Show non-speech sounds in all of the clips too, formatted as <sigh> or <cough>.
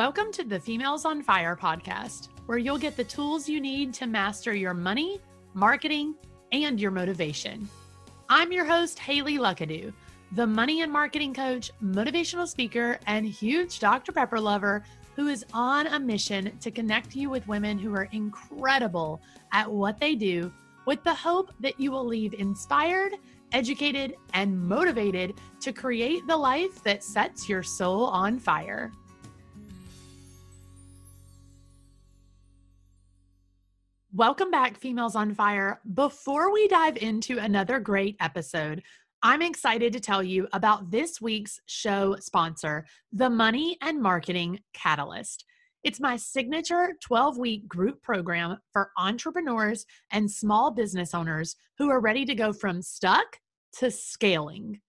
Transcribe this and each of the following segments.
Welcome to the Females on Fire podcast, where you'll get the tools you need to master your money, marketing, and your motivation. I'm your host, Haley Luckadoo, the money and marketing coach, motivational speaker, and huge Dr. Pepper lover who is on a mission to connect you with women who are incredible at what they do with the hope that you will leave inspired, educated, and motivated to create the life that sets your soul on fire. Welcome back, Females on Fire. Before we dive into another great episode, I'm excited to tell you about this week's show sponsor, the Money and Marketing Catalyst. It's my signature 12 week group program for entrepreneurs and small business owners who are ready to go from stuck to scaling.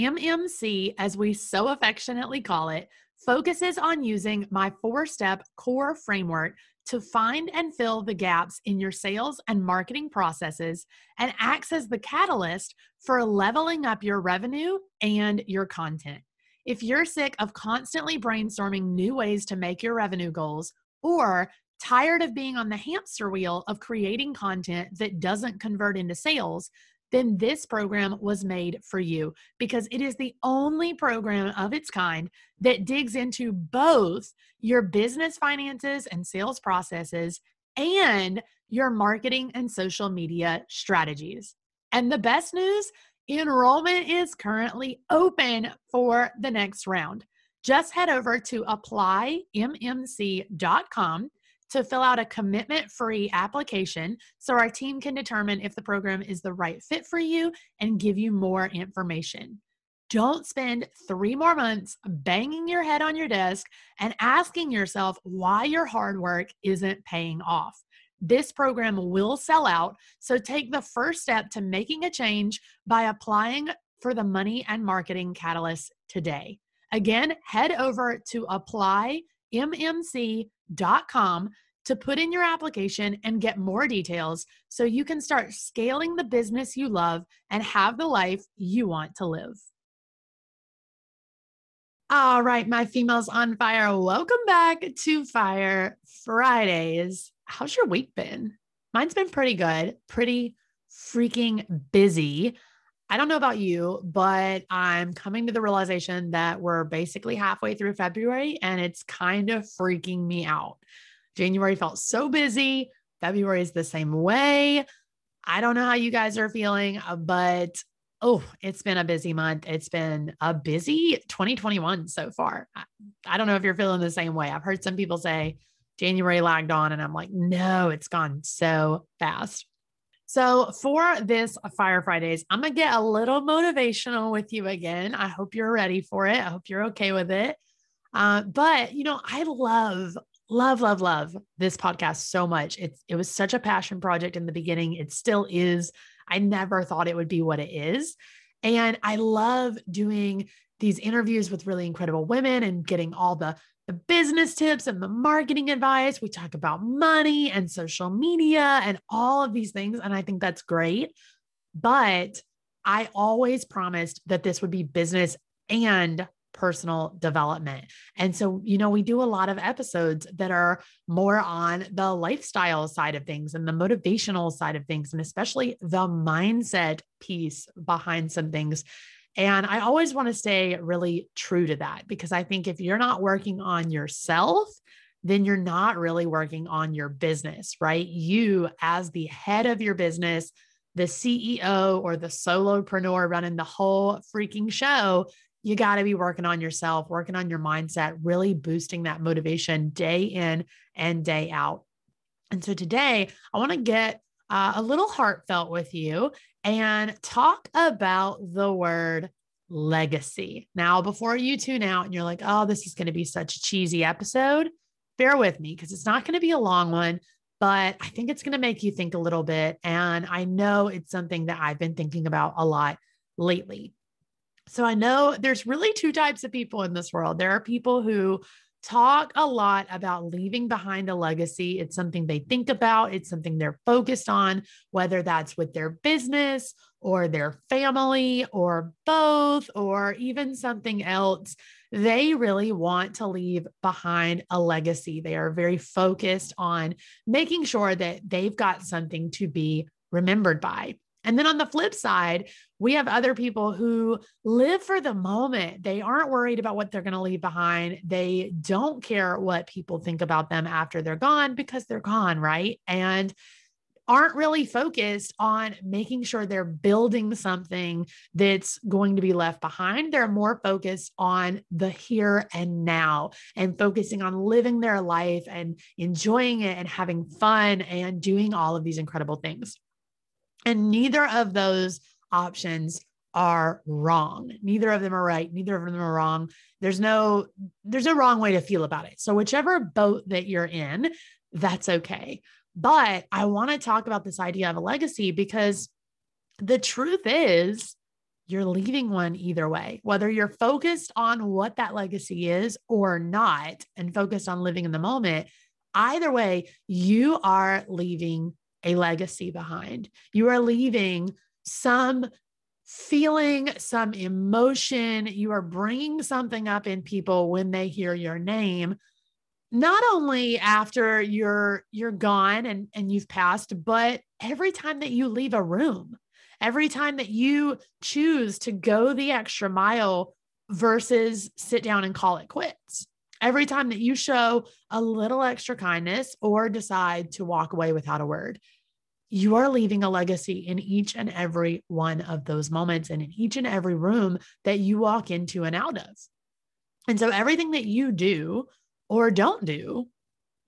MMC, as we so affectionately call it, focuses on using my four step core framework to find and fill the gaps in your sales and marketing processes and acts as the catalyst for leveling up your revenue and your content. If you're sick of constantly brainstorming new ways to make your revenue goals or tired of being on the hamster wheel of creating content that doesn't convert into sales, then this program was made for you because it is the only program of its kind that digs into both your business finances and sales processes and your marketing and social media strategies. And the best news enrollment is currently open for the next round. Just head over to applymmc.com to fill out a commitment free application so our team can determine if the program is the right fit for you and give you more information. Don't spend three more months banging your head on your desk and asking yourself why your hard work isn't paying off. This program will sell out, so take the first step to making a change by applying for the Money and Marketing Catalyst today. Again, head over to applymmc.com to put in your application and get more details so you can start scaling the business you love and have the life you want to live. All right, my females on fire, welcome back to Fire Fridays. How's your week been? Mine's been pretty good, pretty freaking busy. I don't know about you, but I'm coming to the realization that we're basically halfway through February and it's kind of freaking me out. January felt so busy. February is the same way. I don't know how you guys are feeling, uh, but oh, it's been a busy month. It's been a busy 2021 so far. I, don't know if you're feeling the same way. I've heard some people say January lagged on, and I'm like, no, it's gone so fast. So, for this Fire Fridays, I'm going to get a little motivational with you again. I hope you're ready for it. I hope you're okay with it. Uh, but, you know, I love, love, love, love this podcast so much. It's it was such a passion project in the beginning. It still is. I never thought it would be what it is. And I love doing these interviews with really incredible women and getting all the the business tips and the marketing advice. We talk about money and social media and all of these things. And I think that's great. But I always promised that this would be business and personal development. And so, you know, we do a lot of episodes that are more on the lifestyle side of things and the motivational side of things, and especially the mindset piece behind some things. And I always want to stay really true to that because I think if you're not working on yourself, then you're not really working on your business, right? You, as the head of your business, the CEO or the solopreneur running the whole freaking show, you got to be working on yourself, working on your mindset, really boosting that motivation day in and day out. And so today, I want to get uh, a little heartfelt with you and talk about the word legacy. Now, before you tune out and you're like, oh, this is going to be such a cheesy episode, bear with me because it's not going to be a long one, but I think it's going to make you think a little bit. And I know it's something that I've been thinking about a lot lately. So I know there's really two types of people in this world. There are people who talk a lot about leaving behind a legacy. It's something they think about, it's something they're focused on, whether that's with their business or their family or both, or even something else they really want to leave behind a legacy. They are very focused on making sure that they've got something to be remembered by. And then on the flip side, we have other people who live for the moment. They aren't worried about what they're going to leave behind. They don't care what people think about them after they're gone because they're gone, right? And aren't really focused on making sure they're building something that's going to be left behind. They're more focused on the here and now and focusing on living their life and enjoying it and having fun and doing all of these incredible things. And neither of those options are wrong. Neither of them are right. Neither of them are wrong. There's no there's no wrong way to feel about it. So whichever boat that you're in, that's okay. But I want to talk about this idea of a legacy because the truth is you're leaving one either way, whether you're focused on what that legacy is or not, and focused on living in the moment. Either way, you are leaving a legacy behind. You are leaving some feeling, some emotion. You are bringing something up in people when they hear your name not only after you're you're gone and and you've passed but every time that you leave a room every time that you choose to go the extra mile versus sit down and call it quits every time that you show a little extra kindness or decide to walk away without a word you are leaving a legacy in each and every one of those moments and in each and every room that you walk into and out of and so everything that you do or don't do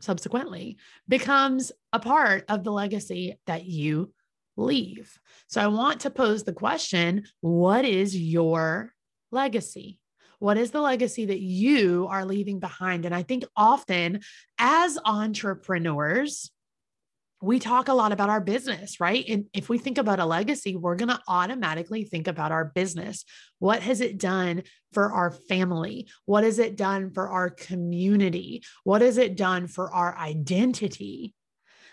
subsequently becomes a part of the legacy that you leave. So I want to pose the question what is your legacy? What is the legacy that you are leaving behind? And I think often as entrepreneurs, we talk a lot about our business, right? And if we think about a legacy, we're going to automatically think about our business. What has it done for our family? What has it done for our community? What has it done for our identity?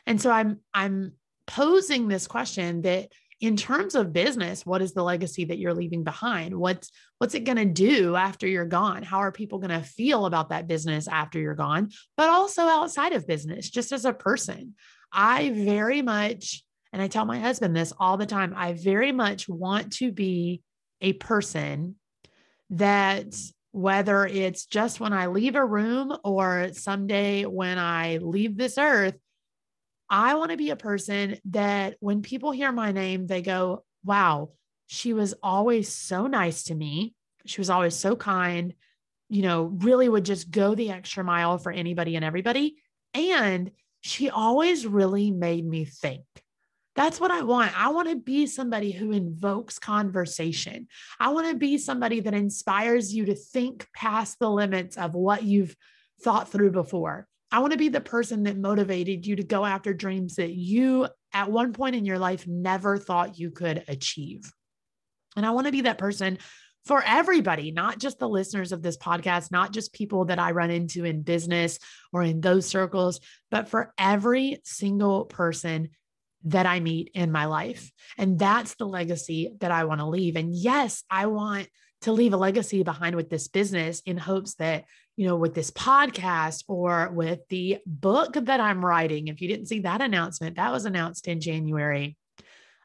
And so I'm I'm posing this question that in terms of business, what is the legacy that you're leaving behind? What's what's it going to do after you're gone? How are people going to feel about that business after you're gone? But also outside of business, just as a person. I very much, and I tell my husband this all the time, I very much want to be a person that whether it's just when I leave a room or someday when I leave this earth, I want to be a person that when people hear my name, they go, wow, she was always so nice to me. She was always so kind, you know, really would just go the extra mile for anybody and everybody. And she always really made me think. That's what I want. I want to be somebody who invokes conversation. I want to be somebody that inspires you to think past the limits of what you've thought through before. I want to be the person that motivated you to go after dreams that you, at one point in your life, never thought you could achieve. And I want to be that person for everybody, not just the listeners of this podcast, not just people that I run into in business or in those circles, but for every single person that I meet in my life. And that's the legacy that I want to leave. And yes, I want to leave a legacy behind with this business in hopes that, you know, with this podcast or with the book that I'm writing, if you didn't see that announcement, that was announced in January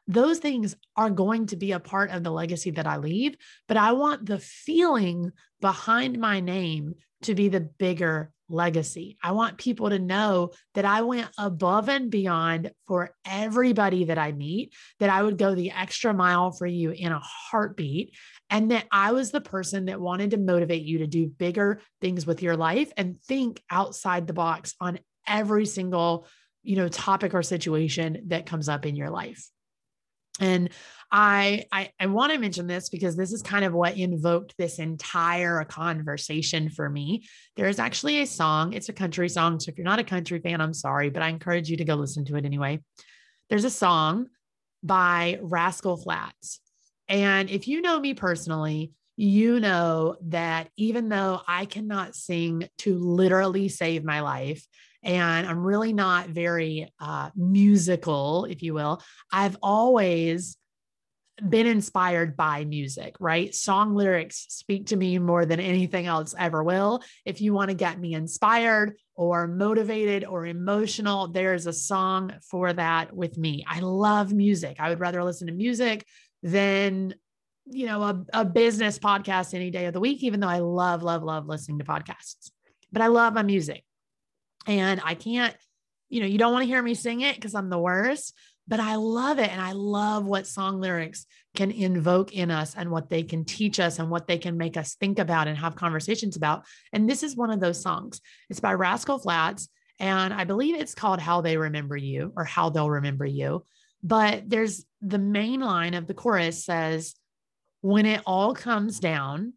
those things are going to be a part of the legacy that I leave, but I want the feeling behind my name to be the bigger legacy. I want people to know that I went above and beyond for everybody that I meet, that I would go the extra mile for you in a heartbeat, and that I was the person that wanted to motivate you to do bigger things with your life and think outside the box on every single, you know, topic or situation that comes up in your life. And I, I, I want to mention this because this is kind of what invoked this entire conversation for me. There is actually a song, it's a country song. So if you're not a country fan, I'm sorry, but I encourage you to go listen to it anyway. There's a song by Rascal Flatts. And if you know me personally, you know that even though I cannot sing to literally save my life, and I'm really not very uh, musical, if you will. I've always been inspired by music, right? Song lyrics speak to me more than anything else ever will. If you want to get me inspired or motivated or emotional, there's a song for that with me. I love music. I would rather listen to music than you know a, a business podcast any day of the week even though i love love love listening to podcasts but i love my music and i can't you know you don't want to hear me sing it because i'm the worst but I love it. And I love what song lyrics can invoke in us and what they can teach us and what they can make us think about and have conversations about. And this is one of those songs. It's by Rascal Flatts. And I believe it's called How They Remember You or How They'll Remember You. But there's the main line of the chorus says, When it all comes down,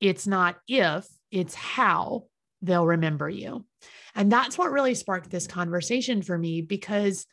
it's not if, it's how they'll remember you. And that's what really sparked this conversation for me because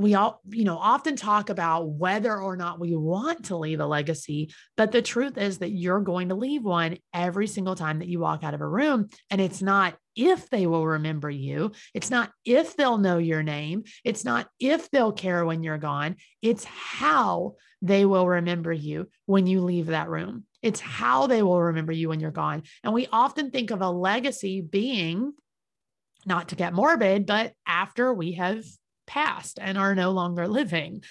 we all, you know, often talk about whether or not we want to leave a legacy, but the truth is that you're going to leave one every single time that you walk out of a room. And it's not if they will remember you, it's not if they'll know your name, it's not if they'll care when you're gone, it's how they will remember you when you leave that room. It's how they will remember you when you're gone. And we often think of a legacy being not to get morbid, but after we have passed and are no longer living.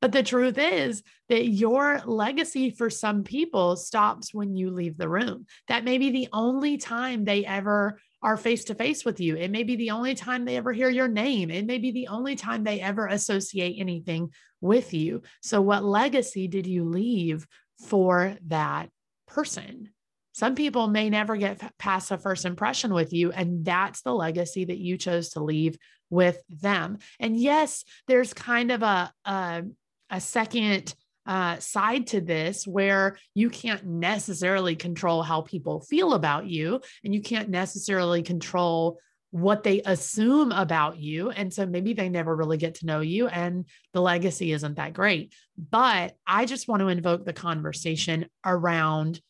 But the truth is that your legacy for some people stops when you leave the room. That may be the only time they ever are face to face with you. It may be the only time they ever hear your name. It may be the only time they ever associate anything with you. So, what legacy did you leave for that person? Some people may never get past a first impression with you, and that's the legacy that you chose to leave with them. And yes, there's kind of a a, a second uh, side to this where you can't necessarily control how people feel about you, and you can't necessarily control what they assume about you. And so maybe they never really get to know you, and the legacy isn't that great. But I just want to invoke the conversation around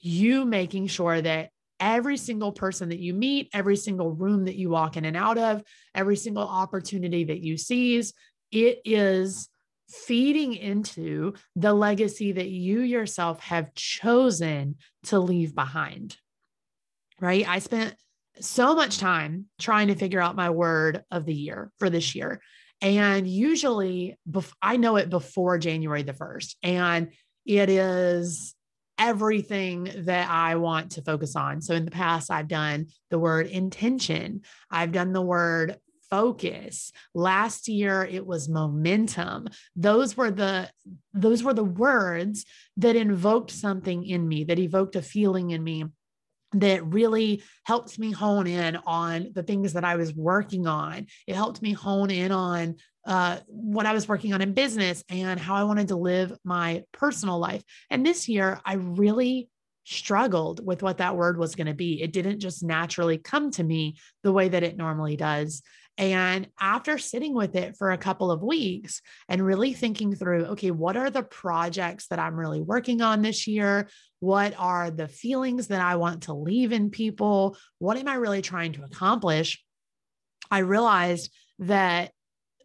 you making sure that every single person that you meet, every single room that you walk in and out of, every single opportunity that you seize, it is feeding into the legacy that you yourself have chosen to leave behind. Right? I spent so much time trying to figure out my word of the year for this year. And usually, I know it before January the 1st. And it is everything that I want to focus on. So in the past, I've done the word intention, I've done the word focus last year it was momentum those were the those were the words that invoked something in me that evoked a feeling in me that really helped me hone in on the things that I was working on. It helped me hone in on uh, what I was working on in business and how I wanted to live my personal life. And this year, I really struggled with what that word was going to be. It didn't just naturally come to me the way that it normally does. And after sitting with it for a couple of weeks and really thinking through, okay, what are the projects that I'm really working on this year? What are the feelings that I want to leave in people? What am I really trying to accomplish? I realized that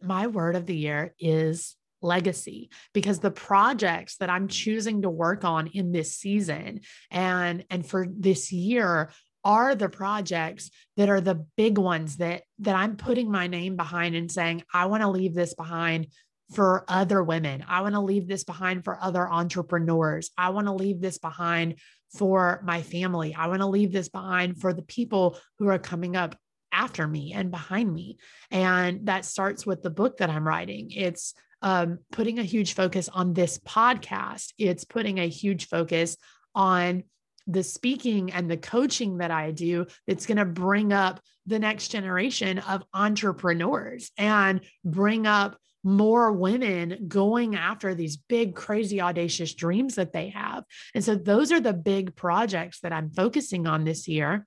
my word of the year is legacy because the projects that I'm mm. choosing to work on in this season and and for this year are the projects that are the big ones that that I'm putting my name behind and saying I want to leave this behind for other women. I want to leave this behind for other entrepreneurs. I want to leave this behind for my family. I want to leave this behind for the people who are coming up after me and behind me. And that starts with the book that I'm writing. It's um, putting a huge focus on this podcast. It's putting a huge focus on the speaking and the coaching that I do that's going to bring up the next generation of entrepreneurs and bring up more women going after these big, crazy, audacious dreams that they have. And so those are the big projects that I'm focusing on this year.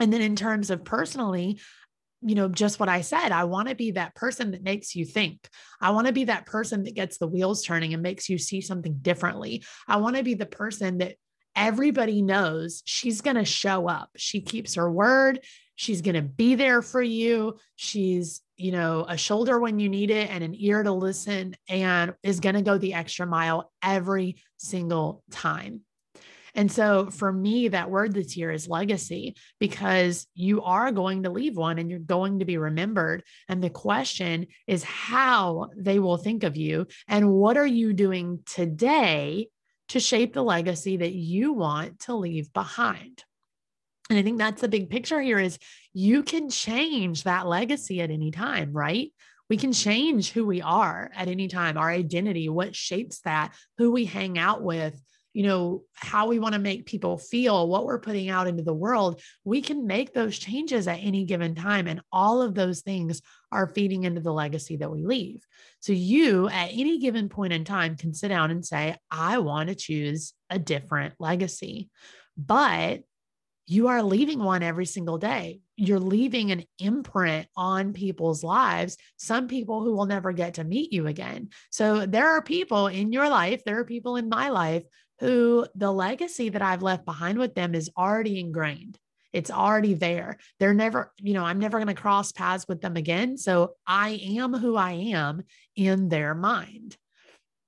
And then in terms of personally, you know, just what I said, I want to be that person that makes you think. I want to be that person that gets the wheels turning and makes you see something differently. I want to be the person that everybody knows she's going to show up. She keeps her word. She's going to be there for you. She's you know, a shoulder when you need it and an ear to listen and is going to go the extra mile every single time. And so for me, that word this year is legacy because you are going to leave one and you're going to be remembered. And the question is how they will think of you and what are you doing today to shape the legacy that you want to leave behind. And I think that's the big picture here is you can change that legacy at any time, right? We can change who we are at any time, our identity, what shapes that, who we hang out with, you know, how we want to make people feel, what we're putting out into the world, we can make those changes at any given time. And all of those things are feeding into the legacy that we leave. So you, at any given point in time, can sit down and say, I want to choose a different legacy. But you are leaving one every single day. You're leaving an imprint on people's lives, some people who will never get to meet you again. So there are people in your life, there are people in my life who the legacy that I've left behind with them is already ingrained. It's already there. They're never, you know, I'm never going to cross paths with them again. So I am who I am in their mind.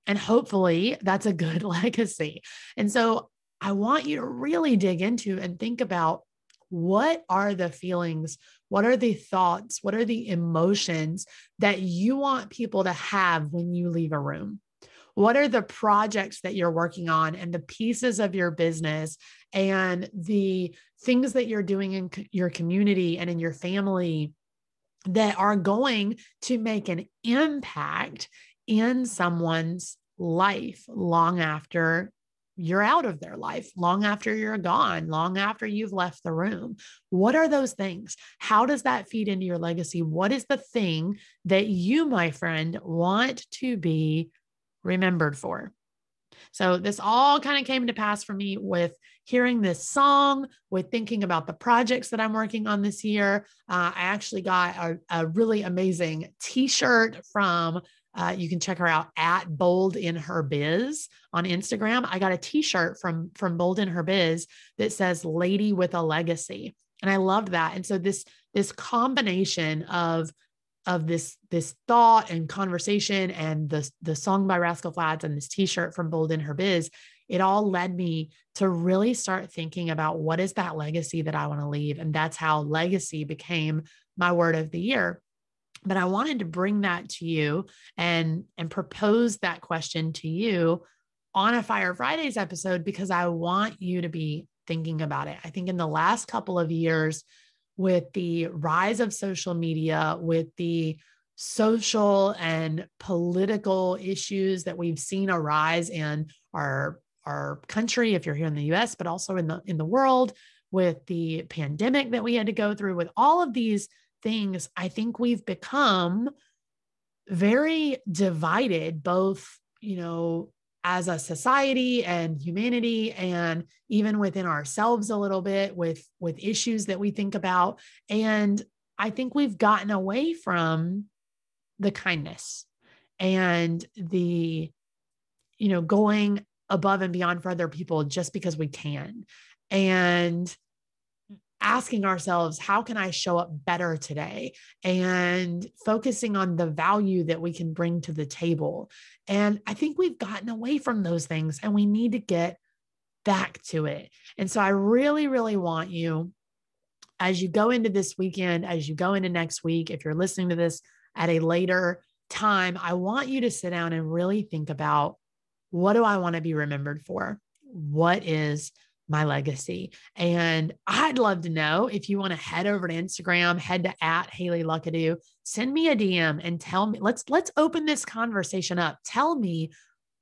And hopefully that's a good <laughs> legacy. And so I want you to really dig into and think about what are the feelings, what are the thoughts, what are the emotions that you want people to have when you leave a room? What are the projects that you're working on and the pieces of your business and the things that you're doing in your community and in your family that are going to make an impact in someone's life long after you're out of their life long after you're gone, long after you've left the room. What are those things? How does that feed into your legacy? What is the thing that you, my friend, want to be remembered for. So this all kind of came to pass for me with hearing this song, with thinking about the projects that I'm working on this year. Uh, I actually got a, a really amazing T-shirt from. Uh, you can check her out at Bold in Her Biz on Instagram. I got a T-shirt from from Bold in Her Biz that says "Lady with a Legacy," and I loved that. And so this this combination of of this this thought and conversation and the the song by Rascal Flatts and this t-shirt from Bold in Her Biz, it all led me to really start thinking about what is that legacy that I want to leave and that's how legacy became my word of the year. But I wanted to bring that to you and and propose that question to you on a Fire Fridays episode because I want you to be thinking about it. I think in the last couple of years with the rise of social media, with the social and political issues that we've seen arise in our our country if you're here in the US but also in the in the world with the pandemic that we had to go through with all of these things I think we've become very divided both you know as a society and humanity and even within ourselves a little bit with with issues that we think about. And i think we've gotten away from the kindness and the you know going above and beyond for other people just because we can. And asking ourselves, how can I show up better today? And focusing on the value that we can bring to the table. And I think we've gotten away from those things and we need to get back to it. And so I really, really want you, as you go into this weekend, as you go into next week, if you're listening to this at a later time, I want you to sit down and really think about what do I want to be remembered for? What is my legacy. And I'd love to know if you want to head over to Instagram, head to at Haley Luckadoo, send me a DM and tell me, let's let's open this conversation up. Tell me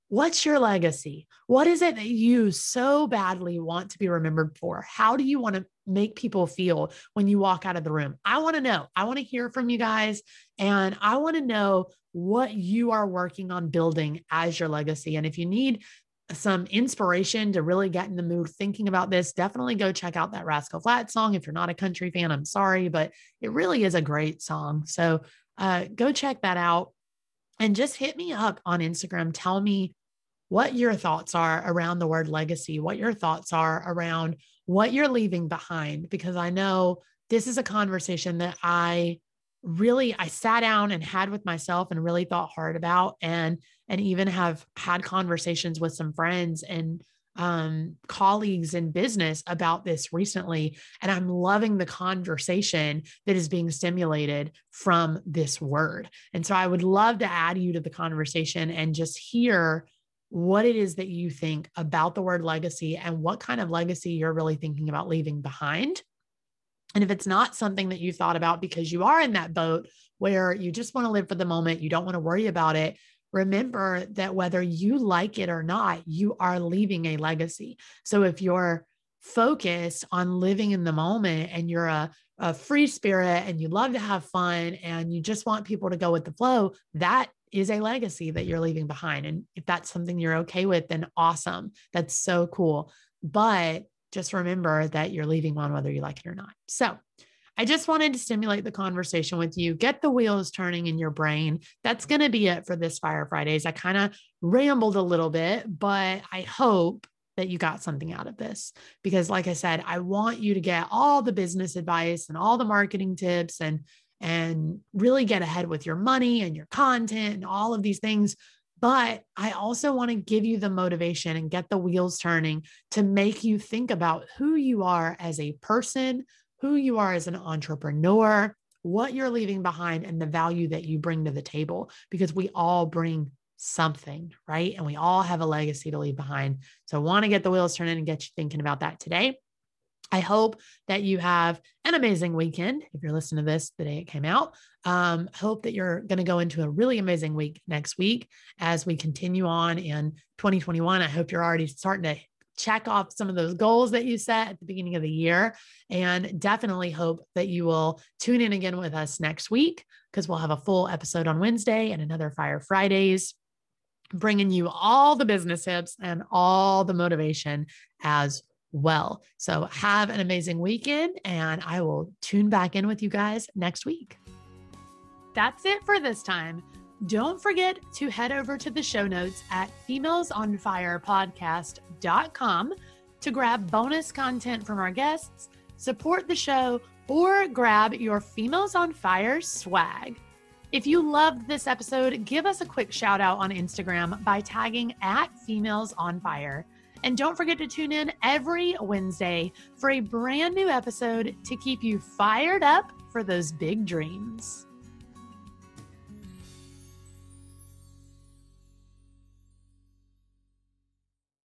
what's your legacy? What is it that you so badly want to be remembered for? How do you want to make people feel when you walk out of the room? I want to know. I want to hear from you guys and I want to know what you are working on building as your legacy. And if you need some inspiration to really get in the mood thinking about this, definitely go check out that Rascal Flatts song. If you're not a country fan, I'm sorry, but it really is a great song. So uh, go check that out and just hit me up on Instagram. Tell me what your thoughts are around the word legacy, what your thoughts are around what you're leaving behind, because I know this is a conversation that I really I sat down and had with myself and really thought hard about and and even have had conversations with some friends and um, colleagues in business about this recently. And I'm loving the conversation that is being stimulated from this word. And so I would love to add you to the conversation and just hear what it is that you think about the word legacy and what kind of legacy you're really thinking about leaving behind. And if it's not something that you thought about because you are in that boat where you just want to live for the moment, you don't want to worry about it, remember that whether you like it or not, you are leaving a legacy. So if you're focused on living in the moment and you're a, a free spirit and you love to have fun and you just want people to go with the flow, that is a legacy that you're leaving behind. And if that's something you're okay with, then awesome. That's so cool. But just remember that you're leaving one whether you like it or not. So, I just wanted to stimulate the conversation with you, get the wheels turning in your brain. That's going to be it for this Fire Fridays. I kind of rambled a little bit, but I hope that you got something out of this because like I said, I want you to get all the business advice and all the marketing tips and and really get ahead with your money and your content and all of these things but I also want to give you the motivation and get the wheels turning to make you think about who you are as a person, who you are as an entrepreneur, what you're leaving behind, and the value that you bring to the table, because we all bring something, right? And we all have a legacy to leave behind. So I want to get the wheels turning and get you thinking about that today. I hope that you have an amazing weekend. If you're listening to this the day it came out, um, hope that you're going to go into a really amazing week next week as we continue on in 2021. I hope you're already starting to check off some of those goals that you set at the beginning of the year. And definitely hope that you will tune in again with us next week because we'll have a full episode on Wednesday and another Fire Fridays, bringing you all the business tips and all the motivation as well. So have an amazing weekend, and I will tune back in with you guys next week. That's it for this time. Don't forget to head over to the show notes at femalesonfirepodcast.com to grab bonus content from our guests, support the show, or grab your Females on Fire swag. If you loved this episode, give us a quick shout out on Instagram by tagging at Females on Fire. And don't forget to tune in every Wednesday for a brand new episode to keep you fired up for those big dreams.